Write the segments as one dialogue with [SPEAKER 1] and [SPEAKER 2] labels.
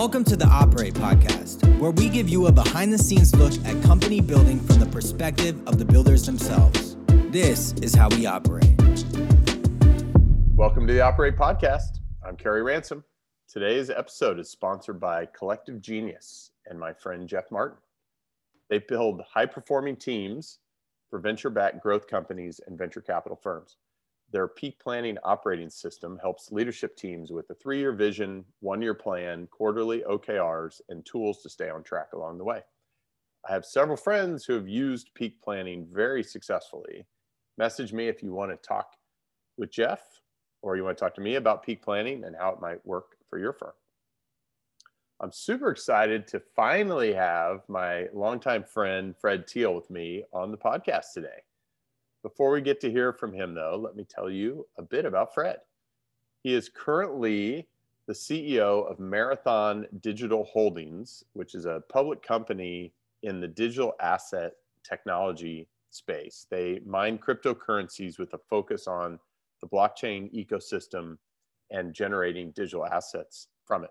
[SPEAKER 1] Welcome to the Operate Podcast, where we give you a behind the scenes look at company building from the perspective of the builders themselves. This is how we operate.
[SPEAKER 2] Welcome to the Operate Podcast. I'm Kerry Ransom. Today's episode is sponsored by Collective Genius and my friend Jeff Martin. They build high performing teams for venture backed growth companies and venture capital firms. Their peak planning operating system helps leadership teams with a three year vision, one year plan, quarterly OKRs, and tools to stay on track along the way. I have several friends who have used peak planning very successfully. Message me if you want to talk with Jeff or you want to talk to me about peak planning and how it might work for your firm. I'm super excited to finally have my longtime friend Fred Thiel with me on the podcast today. Before we get to hear from him, though, let me tell you a bit about Fred. He is currently the CEO of Marathon Digital Holdings, which is a public company in the digital asset technology space. They mine cryptocurrencies with a focus on the blockchain ecosystem and generating digital assets from it.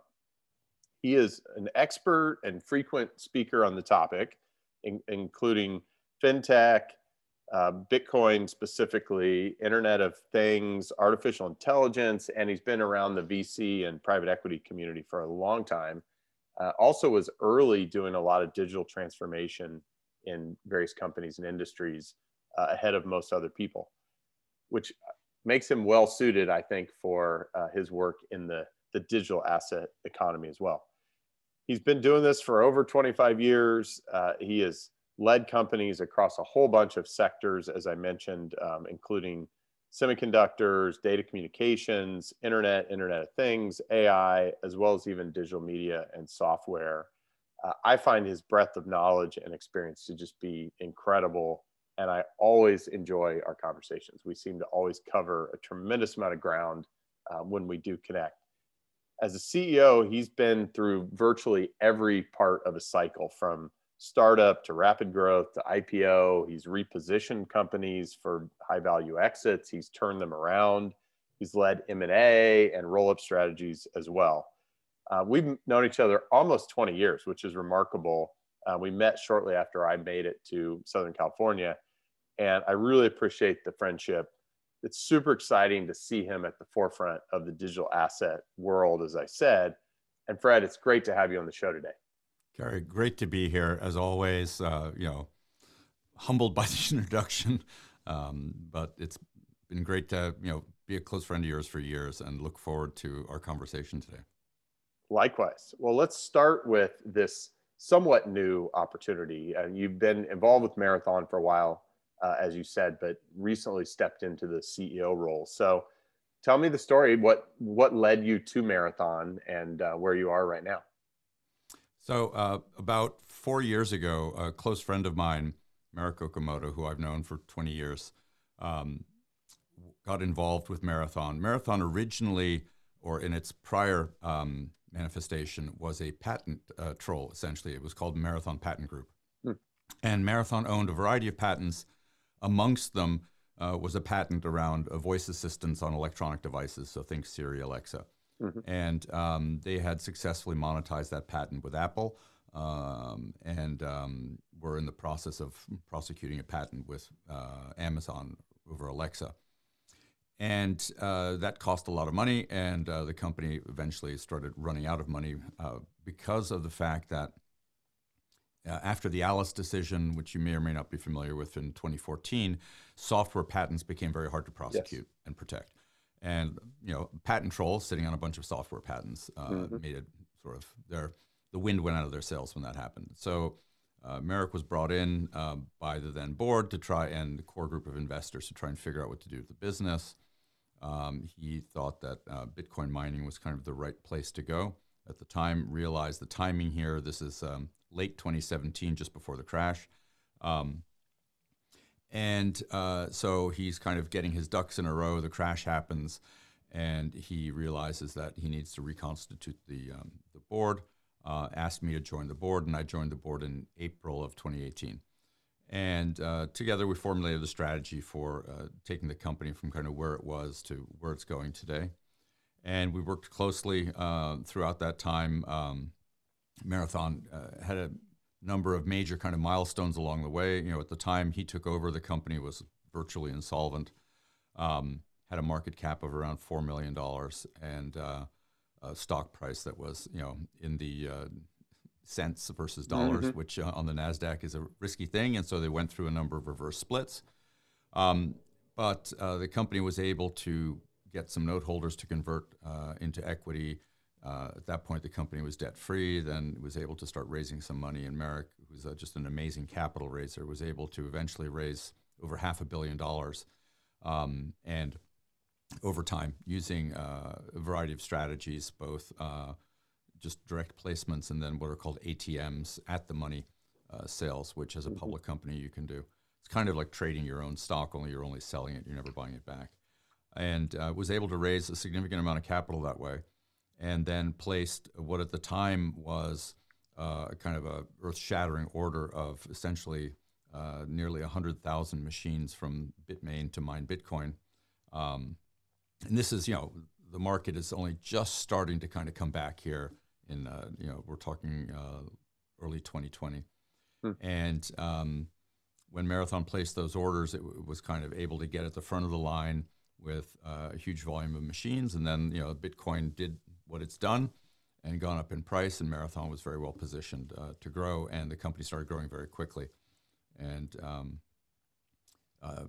[SPEAKER 2] He is an expert and frequent speaker on the topic, in, including fintech, uh, Bitcoin specifically, Internet of Things, artificial intelligence, and he's been around the VC and private equity community for a long time. Uh, also, was early doing a lot of digital transformation in various companies and industries uh, ahead of most other people, which makes him well suited, I think, for uh, his work in the, the digital asset economy as well. He's been doing this for over 25 years. Uh, he has led companies across a whole bunch of sectors, as I mentioned, um, including semiconductors, data communications, internet, Internet of Things, AI, as well as even digital media and software. Uh, I find his breadth of knowledge and experience to just be incredible. And I always enjoy our conversations. We seem to always cover a tremendous amount of ground uh, when we do connect. As a CEO, he's been through virtually every part of a cycle from startup to rapid growth to IPO. He's repositioned companies for high value exits. He's turned them around. He's led M&A and roll-up strategies as well. Uh, we've known each other almost 20 years, which is remarkable. Uh, we met shortly after I made it to Southern California, and I really appreciate the friendship. It's super exciting to see him at the forefront of the digital asset world, as I said. And Fred, it's great to have you on the show today.
[SPEAKER 3] Gary, great to be here as always. Uh, you know, humbled by the introduction, um, but it's been great to you know be a close friend of yours for years, and look forward to our conversation today.
[SPEAKER 2] Likewise. Well, let's start with this somewhat new opportunity. Uh, you've been involved with Marathon for a while, uh, as you said, but recently stepped into the CEO role. So, tell me the story. What what led you to Marathon, and uh, where you are right now?
[SPEAKER 3] So, uh, about four years ago, a close friend of mine, Merrick Okamoto, who I've known for 20 years, um, got involved with Marathon. Marathon originally, or in its prior um, manifestation, was a patent uh, troll, essentially. It was called Marathon Patent Group. Hmm. And Marathon owned a variety of patents. Amongst them uh, was a patent around voice assistance on electronic devices, so think Siri, Alexa. Mm-hmm. And um, they had successfully monetized that patent with Apple um, and um, were in the process of prosecuting a patent with uh, Amazon over Alexa. And uh, that cost a lot of money, and uh, the company eventually started running out of money uh, because of the fact that uh, after the Alice decision, which you may or may not be familiar with in 2014, software patents became very hard to prosecute yes. and protect and you know patent trolls sitting on a bunch of software patents uh, mm-hmm. made it sort of their the wind went out of their sails when that happened. So uh, Merrick was brought in um, by the then board to try and the core group of investors to try and figure out what to do with the business. Um, he thought that uh, Bitcoin mining was kind of the right place to go at the time. Realized the timing here. This is um, late 2017, just before the crash. Um, and uh, so he's kind of getting his ducks in a row. The crash happens, and he realizes that he needs to reconstitute the, um, the board. Uh, asked me to join the board, and I joined the board in April of 2018. And uh, together we formulated a strategy for uh, taking the company from kind of where it was to where it's going today. And we worked closely uh, throughout that time um, Marathon uh, had a number of major kind of milestones along the way. You know, at the time he took over, the company was virtually insolvent, um, had a market cap of around four million dollars, and uh, a stock price that was you know in the uh, cents versus dollars, mm-hmm. which uh, on the Nasdaq is a risky thing, and so they went through a number of reverse splits. Um, but uh, the company was able to get some note holders to convert uh, into equity. Uh, at that point, the company was debt free. Then was able to start raising some money. And Merrick, who's uh, just an amazing capital raiser, was able to eventually raise over half a billion dollars. Um, and over time, using uh, a variety of strategies, both uh, just direct placements and then what are called ATMs at the money uh, sales, which as a public company you can do It's kind of like trading your own stock, only you're only selling it, you're never buying it back. And was able to raise a significant amount of capital that way, and then placed what at the time was uh, kind of a earth-shattering order of essentially uh, nearly 100,000 machines from Bitmain to mine Bitcoin. Um, and this is, you know, the market is only just starting to kind of come back here. In, uh, you know, we're talking uh, early 2020, hmm. and um, when Marathon placed those orders, it w- was kind of able to get at the front of the line with uh, a huge volume of machines. And then, you know, Bitcoin did what it's done and gone up in price, and Marathon was very well positioned uh, to grow, and the company started growing very quickly. And um, uh,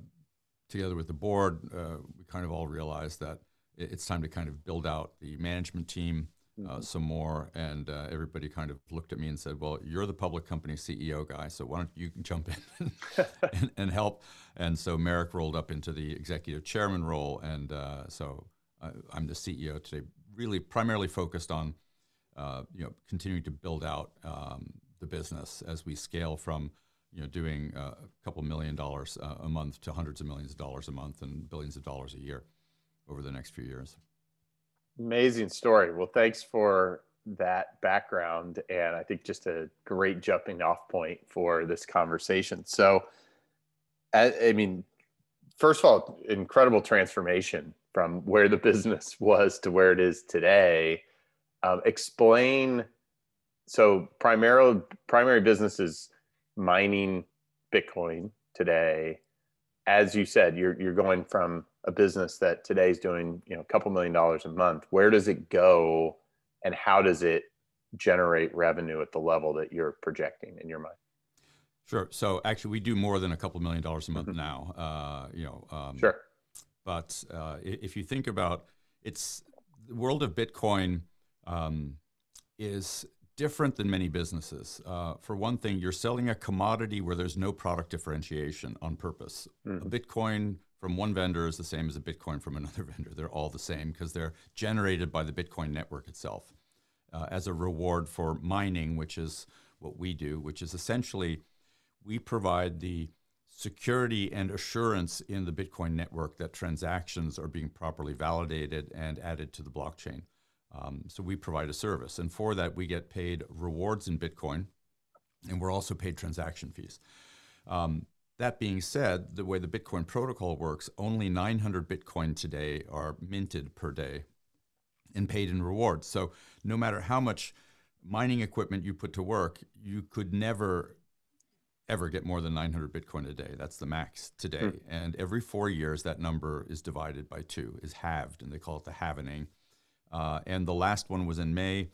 [SPEAKER 3] together with the board, uh, we kind of all realized that it's time to kind of build out the management team uh, mm-hmm. some more, and uh, everybody kind of looked at me and said, "Well, you're the public company CEO guy, so why don't you jump in and, and, help?" And so Merrick rolled up into the executive chairman role, and uh, so I, am the CEO today. Really, primarily focused on uh, you know continuing to build out um, the business as we scale from you know doing uh, a couple million dollars uh, a month to hundreds of millions of dollars a month and billions of dollars a year over the next few years.
[SPEAKER 2] Amazing story. Well, thanks for that background. And I think just a great jumping off point for this conversation. So, I, I mean, first of all, incredible transformation from where the business was to where it is today. Um, explain. So, primarily, primary business is mining Bitcoin today. As you said, you're you're going from a business that today is doing you know a couple million dollars a month where does it go and how does it generate revenue at the level that you're projecting in your mind
[SPEAKER 3] sure so actually we do more than a couple million dollars a month mm-hmm. now uh, you know
[SPEAKER 2] um, sure
[SPEAKER 3] but uh, if you think about it's the world of bitcoin um, is different than many businesses. Uh, for one thing, you're selling a commodity where there's no product differentiation on purpose. Mm-hmm. A Bitcoin from one vendor is the same as a Bitcoin from another vendor. They're all the same because they're generated by the Bitcoin network itself uh, as a reward for mining, which is what we do, which is essentially we provide the security and assurance in the Bitcoin network that transactions are being properly validated and added to the blockchain. Um, so we provide a service, and for that we get paid rewards in Bitcoin, and we're also paid transaction fees. Um, that being said, the way the Bitcoin protocol works, only 900 Bitcoin today are minted per day and paid in rewards. So no matter how much mining equipment you put to work, you could never ever get more than 900 Bitcoin a day. That's the max today. Hmm. And every four years, that number is divided by two, is halved, and they call it the halvening. Uh, and the last one was in May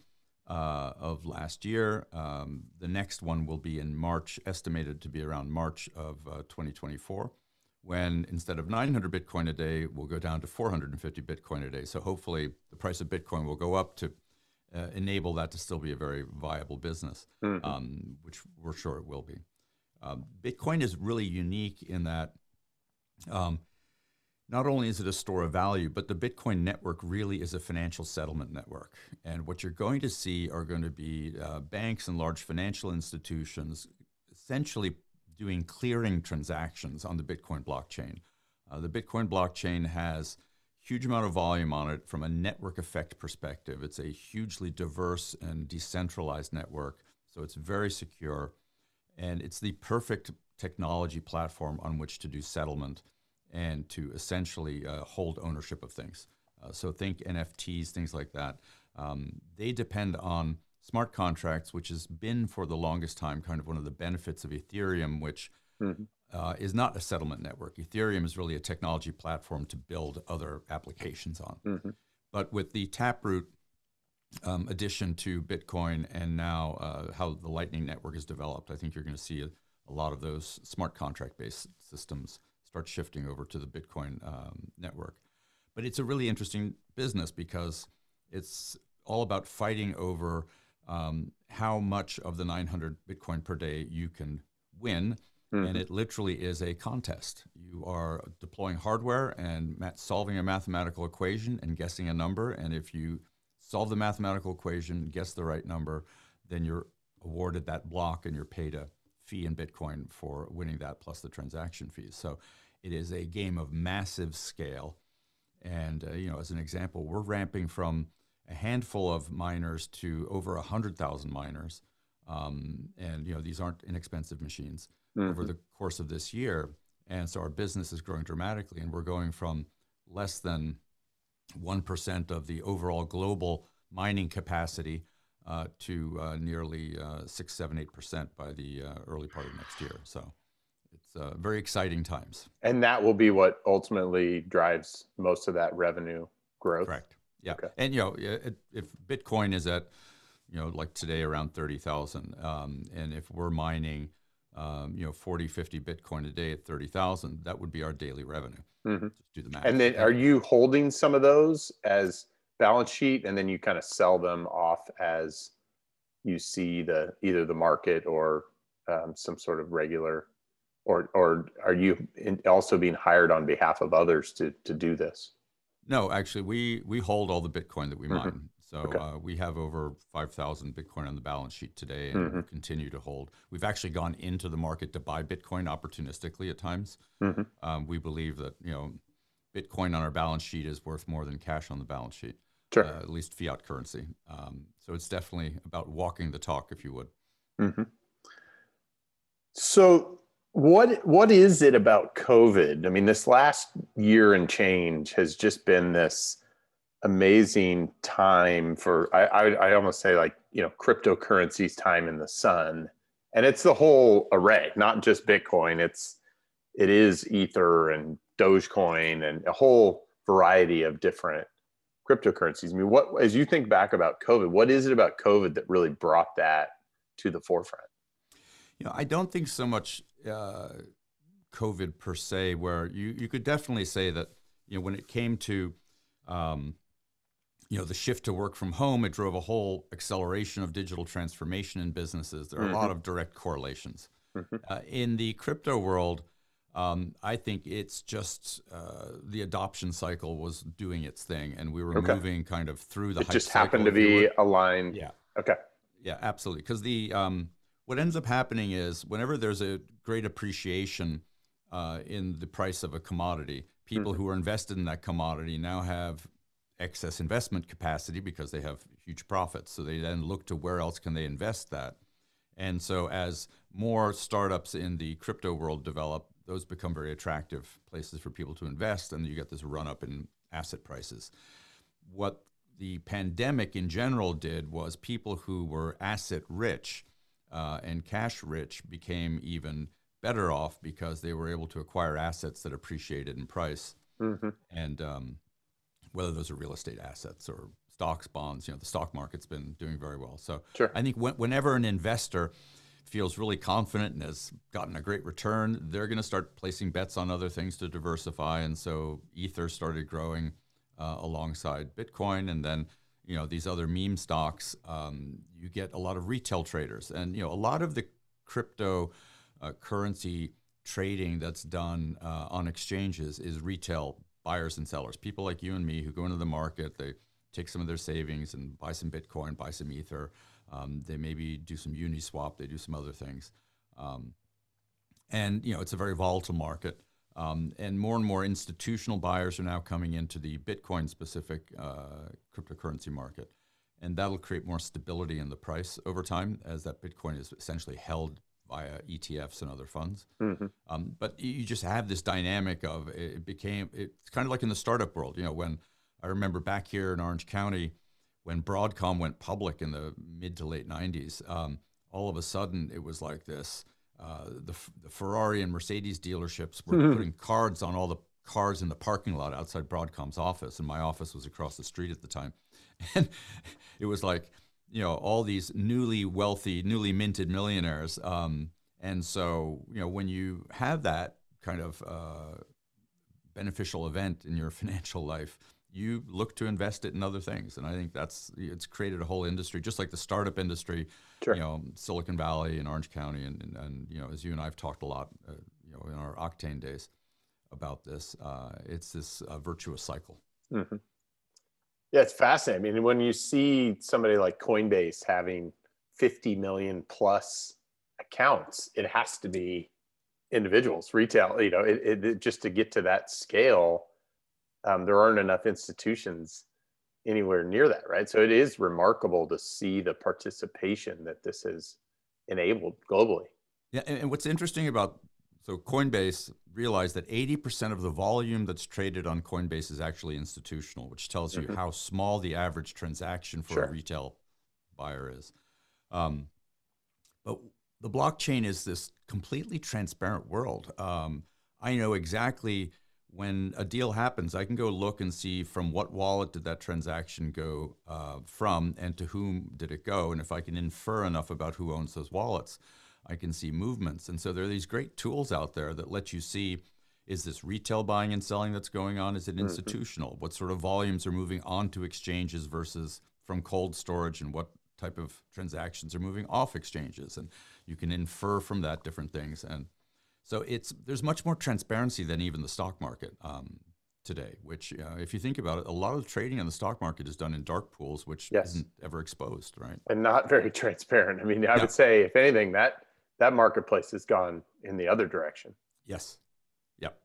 [SPEAKER 3] uh, of last year. Um, the next one will be in March, estimated to be around March of uh, 2024, when instead of 900 Bitcoin a day, we'll go down to 450 Bitcoin a day. So hopefully the price of Bitcoin will go up to uh, enable that to still be a very viable business, mm-hmm. um, which we're sure it will be. Um, Bitcoin is really unique in that um, not only is it a store of value, but the Bitcoin network really is a financial settlement network. And what you're going to see are going to be uh, banks and large financial institutions essentially doing clearing transactions on the Bitcoin blockchain. Uh, the Bitcoin blockchain has huge amount of volume on it from a network effect perspective. It's a hugely diverse and decentralized network, so it's very secure, and it's the perfect technology platform on which to do settlement and to essentially uh, hold ownership of things. Uh, so think NFTs, things like that. Um, they depend on smart contracts, which has been for the longest time kind of one of the benefits of Ethereum, which mm-hmm. uh, is not a settlement network. Ethereum is really a technology platform to build other applications on. Mm-hmm. But with the Taproot um, addition to Bitcoin and now uh, how the Lightning Network is developed, I think you're going to see a, a, lot of those smart contract based systems start shifting over to the Bitcoin um, network. But it's a really interesting business because it's all about fighting over um, how much of the 900 Bitcoin per day you can win. Mm-hmm. And it literally is a contest. You are deploying hardware and solving a mathematical equation and guessing a number. And if you solve the mathematical equation, guess the right number, then you're awarded that block and you're paid a fee in Bitcoin for winning that plus the transaction fees. So it is a game of massive scale. And uh, you know, as an example, we're ramping from a handful of miners to over 100,000 miners. Um, and you know, these aren't inexpensive machines mm-hmm. over the course of this year. And so our business is growing dramatically, and we're going from less than 1% of the overall global mining capacity uh, to uh, nearly uh, 6, 7, 8% by the uh, early part of next year. So it's uh, very exciting times.
[SPEAKER 2] And that will be what ultimately drives most of that revenue growth.
[SPEAKER 3] Correct. Yeah. Okay. And, you know, if Bitcoin is at, you know, like today around 30,000, um, and if we're mining, um, you know, 40, 50 Bitcoin a day at 30,000, that would be our daily revenue. Mm-hmm.
[SPEAKER 2] Just do the math. And then are you holding some of those as balance sheet and then you kind of sell them off as you see the either the market or um, some sort of regular or or are you also being hired on behalf of others to to do this?
[SPEAKER 3] No, actually, we we hold all the Bitcoin that we mm-hmm. mine. So okay. uh, we have over 5,000 Bitcoin on the balance sheet today and mm-hmm. continue to hold. We've actually gone into the market to buy Bitcoin opportunistically at times. Mm-hmm. Um, we believe that, you know, Bitcoin on our balance sheet is worth more than cash on the balance sheet,
[SPEAKER 2] sure.
[SPEAKER 3] uh, at least fiat currency. Um, so it's definitely about walking the talk, if you would.
[SPEAKER 2] Mm-hmm. So what what is it about COVID? I mean, this last year and change has just been this amazing time for I, I, I almost say like you know cryptocurrencies time in the sun. And it's the whole array not just bitcoin. It's it is ether and dogecoin and a whole variety of different cryptocurrencies. I mean what as you think back about covid what is it about covid that really brought that to the forefront?
[SPEAKER 3] You know i don't think so much uh, covid per se where you you could definitely say that you know when it came to um, you know the shift to work from home it drove a whole acceleration of digital transformation in businesses there are mm-hmm. a lot mm-hmm. of direct correlations mm-hmm. uh, in the crypto world um, i think it's just uh, the adoption cycle was doing its thing and we were okay. moving kind of through the
[SPEAKER 2] it just happened to be aligned
[SPEAKER 3] yeah
[SPEAKER 2] okay
[SPEAKER 3] yeah absolutely because the um, what ends up happening is whenever there's a great appreciation uh, in the price of a commodity people mm-hmm. who are invested in that commodity now have excess investment capacity because they have huge profits. So they then look to where else can they invest that. And so as more startups in the crypto world develop, those become very attractive places for people to invest, and you get this run up in asset prices. What the pandemic in general did was people who were asset rich uh, and cash rich became even better off because they were able to acquire assets that appreciated in price. Mm-hmm. And um, whether those are real estate assets or stocks, bonds. You know, the stock market's been doing very well. So
[SPEAKER 2] sure.
[SPEAKER 3] I think when, whenever an investor feels really confident and has gotten a great return, they're going to start placing bets on other things to diversify. And so Ether started growing uh, alongside Bitcoin, and then you know these other meme stocks. Um, you get a lot of retail traders, and you know a lot of the crypto uh, currency trading that's done uh, on exchanges is retail buyers and sellers, people like you and me who go into the market, they take some of their savings and buy some Bitcoin, buy some Ether. Um, they maybe do some Uniswap, they do some other things. Um, and you know, it's a very volatile market. Um, and more and more institutional buyers are now coming into the Bitcoin specific uh, cryptocurrency market. And that'll create more stability in the price over time as that Bitcoin is essentially held via ETFs and other funds. Mm-hmm. Um, but you just have this dynamic of it became it's kind of like in the startup world. You know, when I remember back here in Orange County, when Broadcom went public in the mid to late 90s, um, all of a sudden it was like this. Uh, the, the, Ferrari and Mercedes dealerships were mm-hmm. putting cards on all the cars in the parking lot outside Broadcom's office, and my office was across the street at the time. And it was like, you know, all these newly wealthy, newly minted millionaires. Um, and so, you know, when you have that kind of uh, beneficial event in your financial life, you look to invest it in other things. And I think that's it's created a whole industry, just like the startup industry, sure. you know, Silicon Valley and Orange County, and, and, and, you know, as you and I have talked a lot, uh, you know, in our Octane days about this. Uh, it's this uh, virtuous cycle. Mm-hmm.
[SPEAKER 2] Yeah, it's fascinating. I mean, when you see somebody like Coinbase having 50 million plus accounts, it has to be individuals, retail, you know, it, it just to get to that scale, um, there aren't enough institutions anywhere near that, right? So it is remarkable to see the participation that this has enabled globally.
[SPEAKER 3] Yeah, and what's interesting about so Coinbase realized that 80% of the volume that's traded on Coinbase is actually institutional, which tells you mm-hmm. how small the average transaction for sure. a retail buyer is. Um, but the blockchain is this completely transparent world. Um, I know exactly when a deal happens, I can go look and see from what wallet did that transaction go uh, from and to whom did it go. And if I can infer enough about who owns those wallets, I can see movements. And so there are these great tools out there that let you see is this retail buying and selling that's going on? Is it mm-hmm. institutional? What sort of volumes are moving onto exchanges versus from cold storage and what type of transactions are moving off exchanges? And you can infer from that different things. And so it's there's much more transparency than even the stock market. Um, today, which, uh, if you think about it, a lot of trading on the stock market is done in dark pools, which yes. isn't ever exposed, right?
[SPEAKER 2] And not very transparent. I mean, I yeah. would say, if anything, that that marketplace has gone in the other direction.
[SPEAKER 3] Yes. Yep.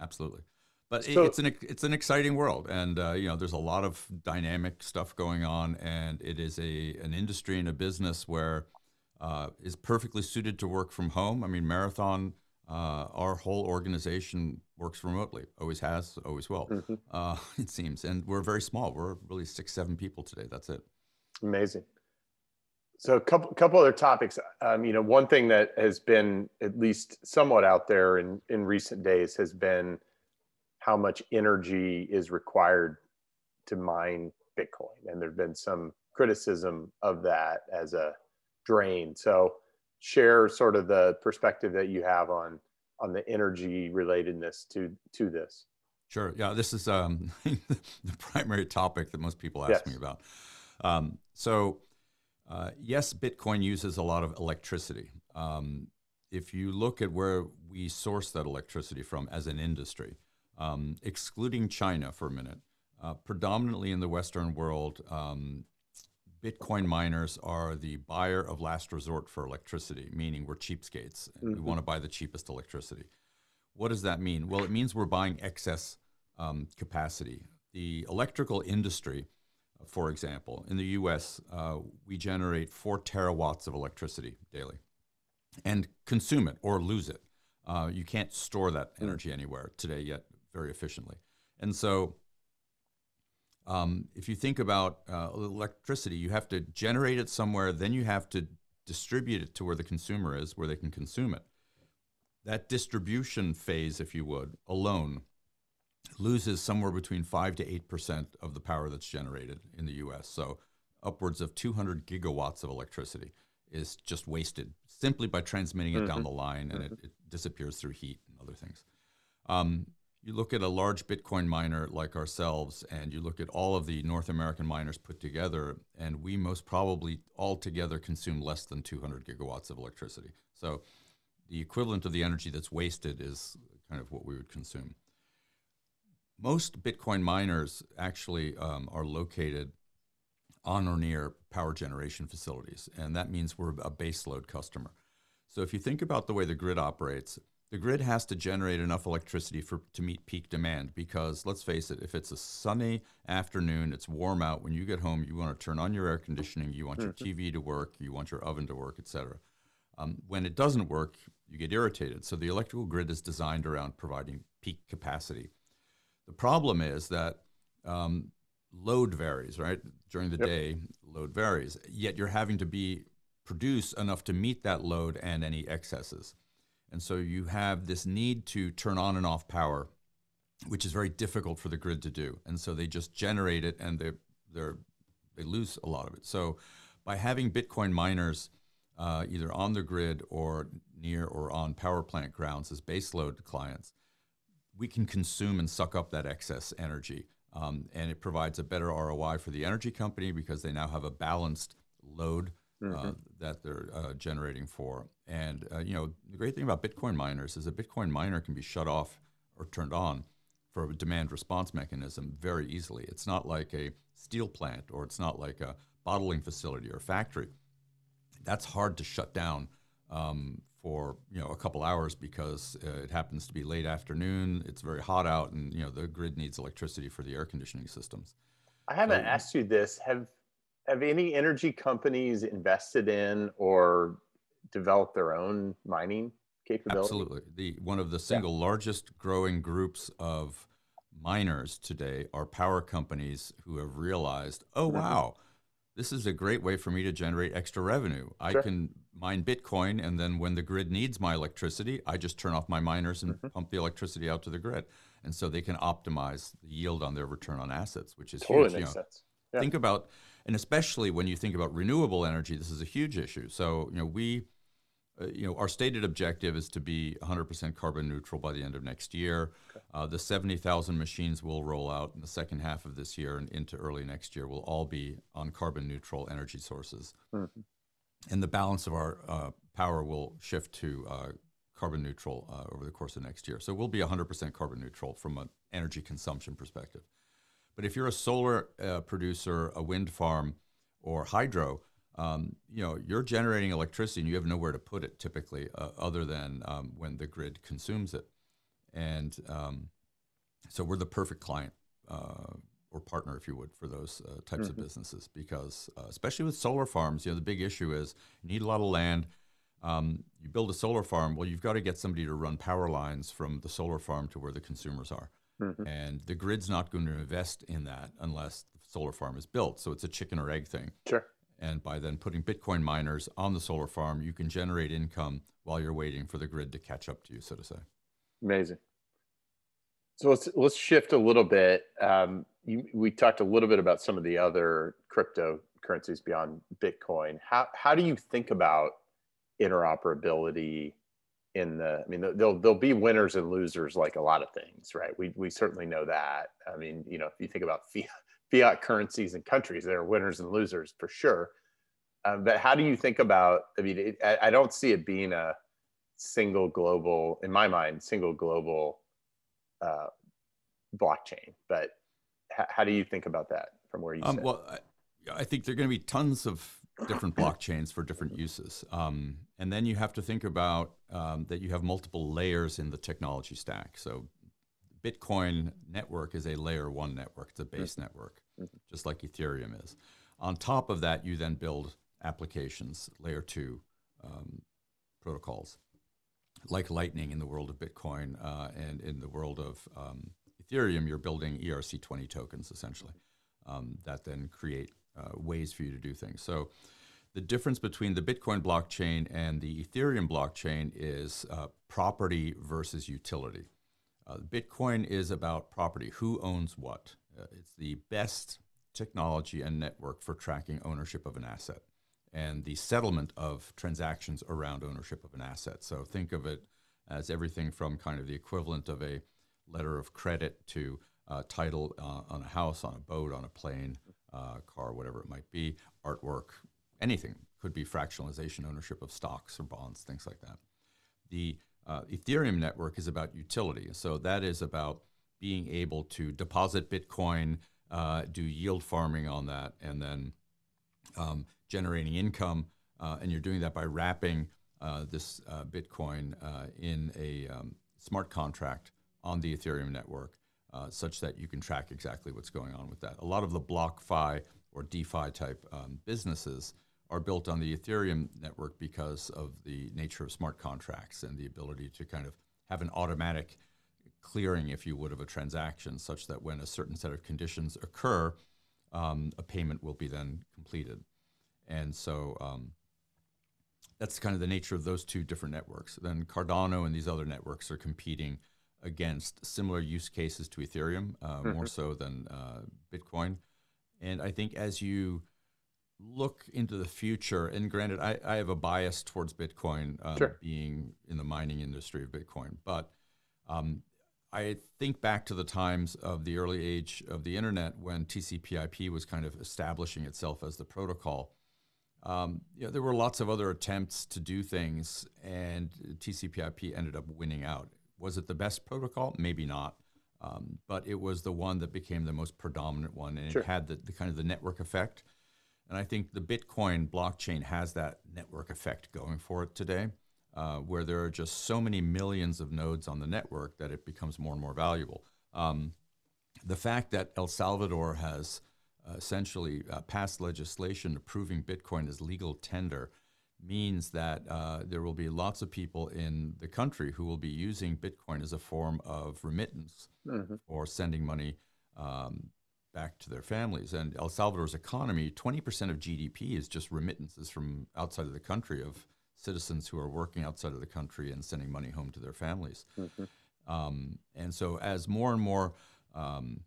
[SPEAKER 3] Absolutely. But so, it's an it's an exciting world, and uh, you know there's a lot of dynamic stuff going on, and it is a an industry and a business where uh, is perfectly suited to work from home. I mean, Marathon, uh, our whole organization works remotely, always has, always will. Mm-hmm. Uh, it seems, and we're very small. We're really six, seven people today. That's it.
[SPEAKER 2] Amazing. So a couple couple other topics. Um, you know, one thing that has been at least somewhat out there in in recent days has been how much energy is required to mine Bitcoin, and there've been some criticism of that as a drain. So share sort of the perspective that you have on on the energy relatedness to to this.
[SPEAKER 3] Sure. Yeah, this is um, the primary topic that most people ask yes. me about. Um, so uh, yes, Bitcoin uses a lot of electricity. Um, if you look at where we source that electricity from as an industry, um, excluding China for a minute, uh, predominantly in the Western world, um, Bitcoin miners are the buyer of last resort for electricity, meaning we're cheapskates. Mm-hmm. We want to buy the cheapest electricity. What does that mean? Well, it means we're buying excess um, capacity. The electrical industry for example, in the US, uh, we generate four terawatts of electricity daily and consume it or lose it. Uh, you can't store that energy anywhere today yet very efficiently. And so, um, if you think about uh, electricity, you have to generate it somewhere, then you have to distribute it to where the consumer is, where they can consume it. That distribution phase, if you would, alone loses somewhere between 5 to 8% of the power that's generated in the US. So upwards of 200 gigawatts of electricity is just wasted simply by transmitting it mm-hmm. down the line and mm-hmm. it, it, disappears through heat and other things. Um, you look at a large Bitcoin miner like ourselves, and you look at all of the North American miners put together, and we most probably all together consume less than 200 gigawatts of electricity. So the equivalent of the energy that's wasted is kind of what we would consume most Bitcoin miners actually um, are located on or near power generation facilities, and that means we're a baseload customer. So if you think about the way the grid operates, the grid has to generate enough electricity for to meet peak demand because let's face it, if it's a sunny afternoon, it's warm out, when you get home, you want to turn on your air conditioning, you want your mm-hmm. TV to work, you want your oven to work, etc. Um, when it doesn't work, you get irritated. So the electrical grid is designed around providing peak capacity. The problem is that um, load varies, right? During the
[SPEAKER 2] Yep.
[SPEAKER 3] day, load varies. Yet you're having to be produce enough to meet that load and any excesses. And so you have this need to turn on and off power, which is very difficult for the grid to do. And so they just generate it and they they're they lose a lot of it. So by having Bitcoin miners uh, either on the grid or near or on power plant grounds as baseload clients, we can consume and suck up that excess energy. Um, and it provides a better ROI for the energy company because they now have a balanced load uh, that they're uh, generating for. And uh, you know, the great thing about Bitcoin miners is a Bitcoin miner can be shut off or turned on for a demand response mechanism very easily. It's not like a steel plant or it's not like a bottling facility or factory. That's hard to shut down um, for you know a couple hours because uh, it happens to be late afternoon. It's very hot out, and you know the grid needs electricity for the air conditioning systems.
[SPEAKER 2] I haven't
[SPEAKER 3] So-
[SPEAKER 2] asked you this. Have have any energy companies invested in or developed their own mining capability?
[SPEAKER 3] Absolutely. The one of the single largest growing groups of miners today are power companies who have realized, oh
[SPEAKER 2] Mhm.
[SPEAKER 3] wow, this is a great way for me to generate extra revenue. I
[SPEAKER 2] Sure.
[SPEAKER 3] can mine Bitcoin and then when the grid needs my electricity, I just turn off my miners and
[SPEAKER 2] Mhm.
[SPEAKER 3] pump the electricity out to the grid. And so they can optimize the yield on their return on assets, which is
[SPEAKER 2] Totally
[SPEAKER 3] huge. you
[SPEAKER 2] makes
[SPEAKER 3] know.
[SPEAKER 2] sense. Yeah.
[SPEAKER 3] Think about, and especially when you think about renewable energy, this is a huge issue. So, you know, we, uh, you know, our stated objective is to be 100% carbon neutral by the end of next year. Uh, the 70,000 machines will roll out in the second half of this year and into early next year will all be on carbon neutral energy sources.
[SPEAKER 2] Mhm.
[SPEAKER 3] And the balance of our uh, power will shift to uh, carbon neutral uh, over the course of next year. So we'll be 100% carbon neutral from an energy consumption perspective. But if you're a solar uh, producer, a wind farm, or hydro, um, you know you're generating electricity and you have nowhere to put it typically, uh, other than um, when the grid consumes it. And um, so we're the perfect client uh, or partner, if you would, for those uh, types of businesses because, uh, especially with solar farms, you know the big issue is you need a lot of land. Um, you build a solar farm, well, you've got to get somebody to run power lines from the solar farm to where the consumers are.
[SPEAKER 2] Mhm.
[SPEAKER 3] And the grid's not going to invest in that unless the solar farm is built. So it's a chicken or egg thing.
[SPEAKER 2] Sure.
[SPEAKER 3] And by then putting Bitcoin miners on the solar farm, you can generate income while you're waiting for the grid to catch up to you, so to say.
[SPEAKER 2] Amazing. So let's let's shift a little bit. Um, you, we talked a little bit about some of the other cryptocurrencies beyond Bitcoin. How how do you think about interoperability in the? I mean, there'll there'll be winners and losers like a lot of things, right? We we certainly know that. I mean, you know, if you think about fiat fiat currencies and countries, there are winners and losers for sure. Um, but how do you think about? I mean, it, I, I don't see it being a single global, in my mind, single global uh, blockchain. But h- how do you think about that from where you
[SPEAKER 3] Um,
[SPEAKER 2] sit?
[SPEAKER 3] well, I, I think there are going to be tons of different blockchains for different uses. Um, and then you have to think about um, that you have multiple layers in the technology stack. So Bitcoin network is a layer one network, it's a base network,
[SPEAKER 2] Mhm.
[SPEAKER 3] just like Ethereum is. On top of that, you then build applications, layer two um, protocols, like Lightning in the world of Bitcoin uh, and in the world of um, Ethereum, you're building ERC20 tokens essentially um, that then create uh, ways for you to do things. So the difference between the Bitcoin blockchain and the Ethereum blockchain is uh, property versus utility. Uh, Bitcoin is about property. Who owns what? Uh, it's the best technology and network for tracking ownership of an asset and the settlement of transactions around ownership of an asset. So think of it as everything from kind of the equivalent of a letter of credit to uh, title uh, on a house, on a boat, on a plane, uh, car, whatever it might be, artwork, anything. Could be fractionalization ownership of stocks or bonds, things like that. The uh, Ethereum network is about utility. So that is about being able to deposit Bitcoin, uh, do yield farming on that, and then um, generating income. Uh, and you're doing that by wrapping uh, this uh, Bitcoin uh, in a um, smart contract on the Ethereum network, such that you can track exactly what's going on with that. A lot of the BlockFi or DeFi type um, businesses are built on the Ethereum network because of the nature of smart contracts and the ability to kind of have an automatic clearing, if you would, of a transaction, such that when a certain set of conditions occur, um, a payment will be then completed. And so um, that's kind of the nature of those two different networks. Then Cardano and these other networks are competing against similar use cases to Ethereum, uh, mm-hmm. more so than uh, Bitcoin. And I think as you look into the future, and granted, I, I have a bias towards Bitcoin um, sure. being in the mining industry of Bitcoin, but um, I think back to the times of the early age of the internet when TCP/IP was kind of establishing itself as the protocol. Um, you know, there were lots of other attempts to do things, and TCP/IP ended up winning out. Was it the best protocol? Maybe not, um, but it was the one that became the most predominant one, and sure. it had the, the kind of the network effect. And I think the Bitcoin blockchain has that network effect going for it today, uh, where there are just so many millions of nodes on the network that it becomes more and more valuable. Um, the fact that El Salvador has uh, essentially uh, passed legislation approving Bitcoin as legal tender means that uh, there will be lots of people in the country who will be using Bitcoin as a form of remittance mm-hmm. or sending money um, back to their families. And El Salvador's economy, 20% of GDP is just remittances from outside of the country of citizens who are working outside of the country and sending money home to their families. Mm-hmm. Um, and so, as more and more um,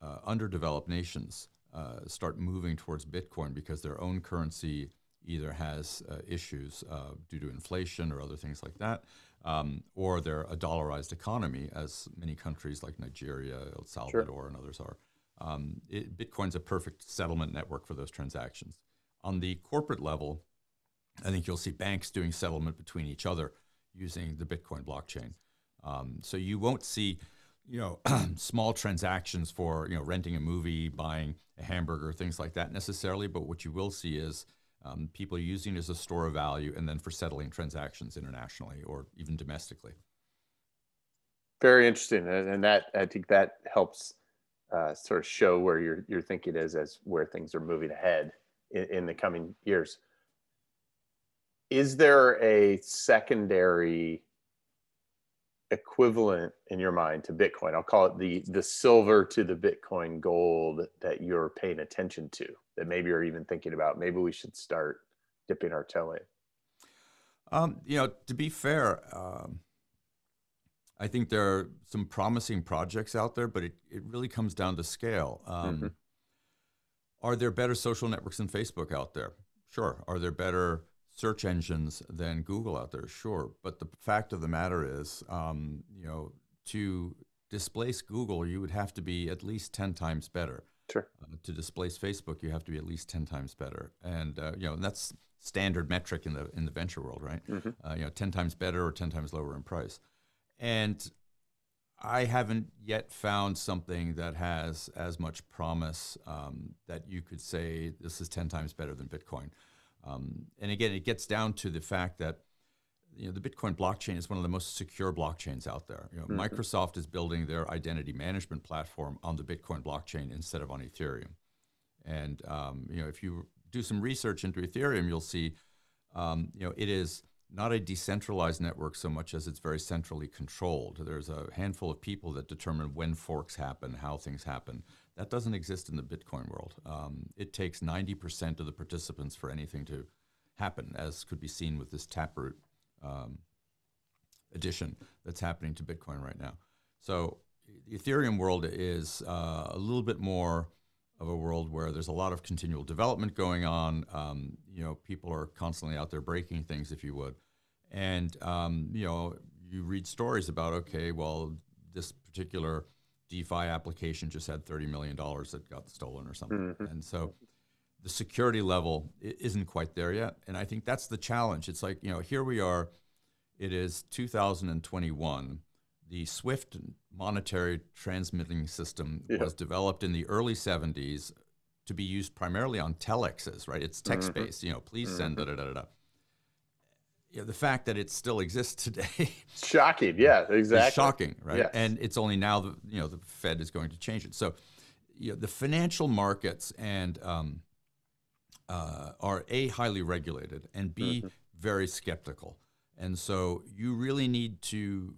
[SPEAKER 3] uh, underdeveloped nations uh, start moving towards Bitcoin because their own currency either has uh, issues uh, due to inflation or other things like that, um, or they're a dollarized economy, as many countries like Nigeria, El Salvador, sure. and others are um, it, Bitcoin's a perfect settlement network for those transactions. On the corporate level, I think you'll see banks doing settlement between each other using the Bitcoin blockchain. Um, so you won't see, you know, small transactions for you know renting a movie, buying a hamburger, things like that necessarily. But what you will see is um, people using it as a store of value, and then for settling transactions internationally or even domestically.
[SPEAKER 2] Very interesting, and that I think that helps uh, sort of show where your your thinking is as where things are moving ahead in, in the coming years. Is there a secondary equivalent in your mind to Bitcoin? I'll call it the the silver to the Bitcoin gold that you're paying attention to. That maybe you're even thinking about. Maybe we should start dipping our toe in.
[SPEAKER 3] Um, you know, to be fair, um, I think there are some promising projects out there, but it, it really comes down to scale. Um, mm-hmm. Are there better social networks than Facebook out there? Sure. Are there better search engines than Google out there? Sure. But the fact of the matter is, um, you know, to displace Google, you would have to be at least 10 times better.
[SPEAKER 2] Sure.
[SPEAKER 3] Uh, to displace Facebook, you have to be at least 10 times better. And, uh, you know, that's standard metric in the in the venture world, right? Mm-hmm. Uh, you know, 10 times better or 10 times lower in price. And I haven't yet found something that has as much promise um, that you could say this is 10 times better than Bitcoin. Um, and again, it gets down to the fact that you know, the Bitcoin blockchain is one of the most secure blockchains out there. You know, mm-hmm. Microsoft is building their identity management platform on the Bitcoin blockchain instead of on Ethereum. And um, you know, if you do some research into Ethereum, you'll see um, you know it is not a decentralized network so much as it's very centrally controlled. There's a handful of people that determine when forks happen, how things happen. That doesn't exist in the Bitcoin world. Um, it takes 90% of the participants for anything to happen, as could be seen with this Taproot um, addition that's happening to Bitcoin right now. So the Ethereum world is uh, a little bit more of a world where there's a lot of continual development going on. Um, you know, people are constantly out there breaking things, if you would, and um, you know, you read stories about okay, well, this particular DeFi application just had thirty million dollars that got stolen or something, mm-hmm. and so the security level isn't quite there yet. And I think that's the challenge. It's like you know, here we are. It is 2021 the SWIFT monetary transmitting system yeah. was developed in the early 70s to be used primarily on telexes, right? It's text based, mm-hmm. you know, please send mm-hmm. da da da da. Yeah, the fact that it still exists today,
[SPEAKER 2] shocking. Yeah, exactly.
[SPEAKER 3] shocking, right? Yes. And it's only now that you know the Fed is going to change it. So, you know, the financial markets and um, uh, are a highly regulated and b mm-hmm. very skeptical, and so you really need to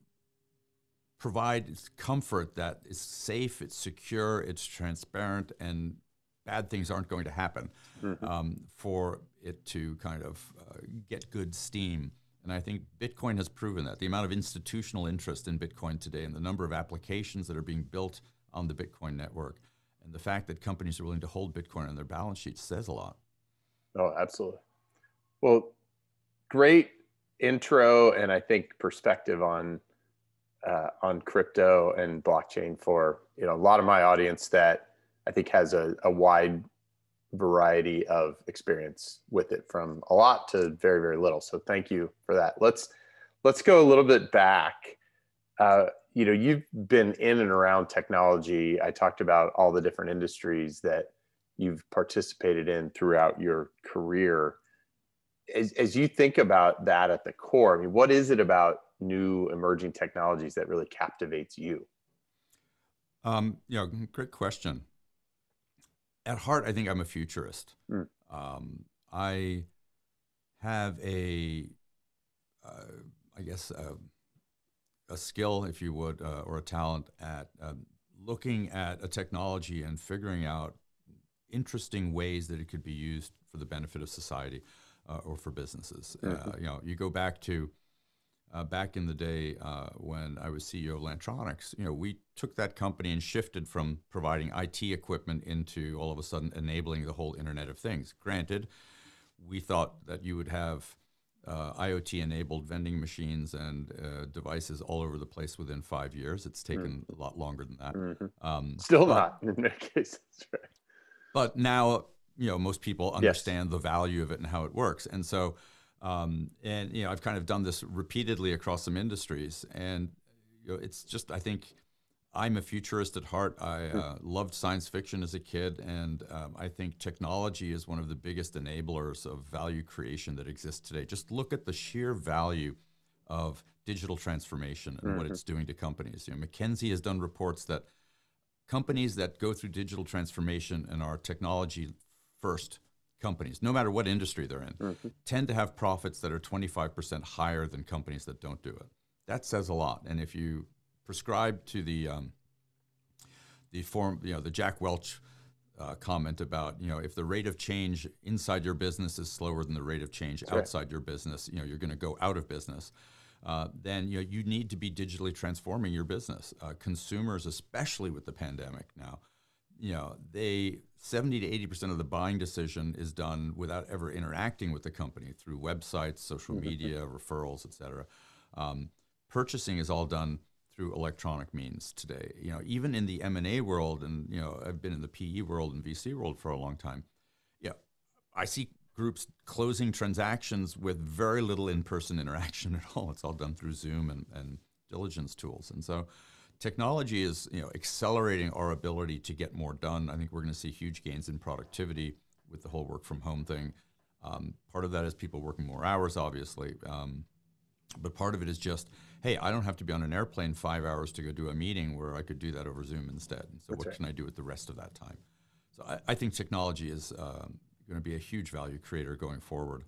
[SPEAKER 3] provide comfort that it's safe, it's secure, it's transparent, and bad things aren't going to happen mm-hmm. um, for it to kind of uh, get good steam. And I think Bitcoin has proven that. The amount of institutional interest in Bitcoin today and the number of applications that are being built on the Bitcoin network and the fact that companies are willing to hold Bitcoin on their balance sheets says a lot.
[SPEAKER 2] Oh, absolutely. Well, great intro and I think perspective on uh, on crypto and blockchain for you know a lot of my audience that I think has a, a wide variety of experience with it from a lot to very very little. So thank you for that. Let's let's go a little bit back. Uh, you know, you've been in and around technology. I talked about all the different industries that you've participated in throughout your career. As, as you think about that at the core, I mean, what is it about new emerging technologies that really captivates you?
[SPEAKER 3] Um, you know, great question. At heart, I think I'm a futurist. Mm. Um, I have a, uh, I guess, a, a, skill, if you would, uh, or a talent at uh, looking at a technology and figuring out interesting ways that it could be used for the benefit of society uh, or for businesses. Uh, mm-hmm. you know, you go back to uh, back in the day uh, when I was CEO of Lantronix, you know, we took that company and shifted from providing IT equipment into all of a sudden enabling the whole Internet of Things. Granted, we thought that you would have uh, IoT enabled vending machines and uh, devices all over the place within five years. It's taken mm-hmm. a lot longer than that.
[SPEAKER 2] Mm-hmm. Um, Still but, not in many cases. Right.
[SPEAKER 3] But now, you know, most people understand yes. the value of it and how it works. And so, um, and you know, I've kind of done this repeatedly across some industries, and you know, it's just I think I'm a futurist at heart. I uh, loved science fiction as a kid, and um, I think technology is one of the biggest enablers of value creation that exists today. Just look at the sheer value of digital transformation and mm-hmm. what it's doing to companies. You know, McKinsey has done reports that companies that go through digital transformation and are technology first companies, no matter what industry they're in, mm-hmm. tend to have profits that are 25% higher than companies that don't do it. That says a lot. And if you prescribe to the um, the form, you know, the Jack Welch uh, comment about, you know, if the rate of change inside your business is slower than the rate of change That's outside right. your business, you know, you're going to go out of business. Uh, then you know you need to be digitally transforming your business. Uh, consumers, especially with the pandemic now, you know, they 70 to 80 percent of the buying decision is done without ever interacting with the company through websites, social mm-hmm. media, referrals, et cetera. Um, purchasing is all done through electronic means today. You know, even in the M&A world, and you know, I've been in the PE world and VC world for a long time. Yeah, I see groups closing transactions with very little in-person interaction at all. It's all done through Zoom and, and diligence tools. And so technology is you know accelerating our ability to get more done. I think we're going to see huge gains in productivity with the whole work from home thing. Um, part of that is people working more hours, obviously, um, but part of it is just, hey, I don't have to be on an airplane five hours to go do a meeting where I could do that over Zoom instead. And so, That's what right. can I do with the rest of that time? So, I, I think technology is um, going to be a huge value creator going forward,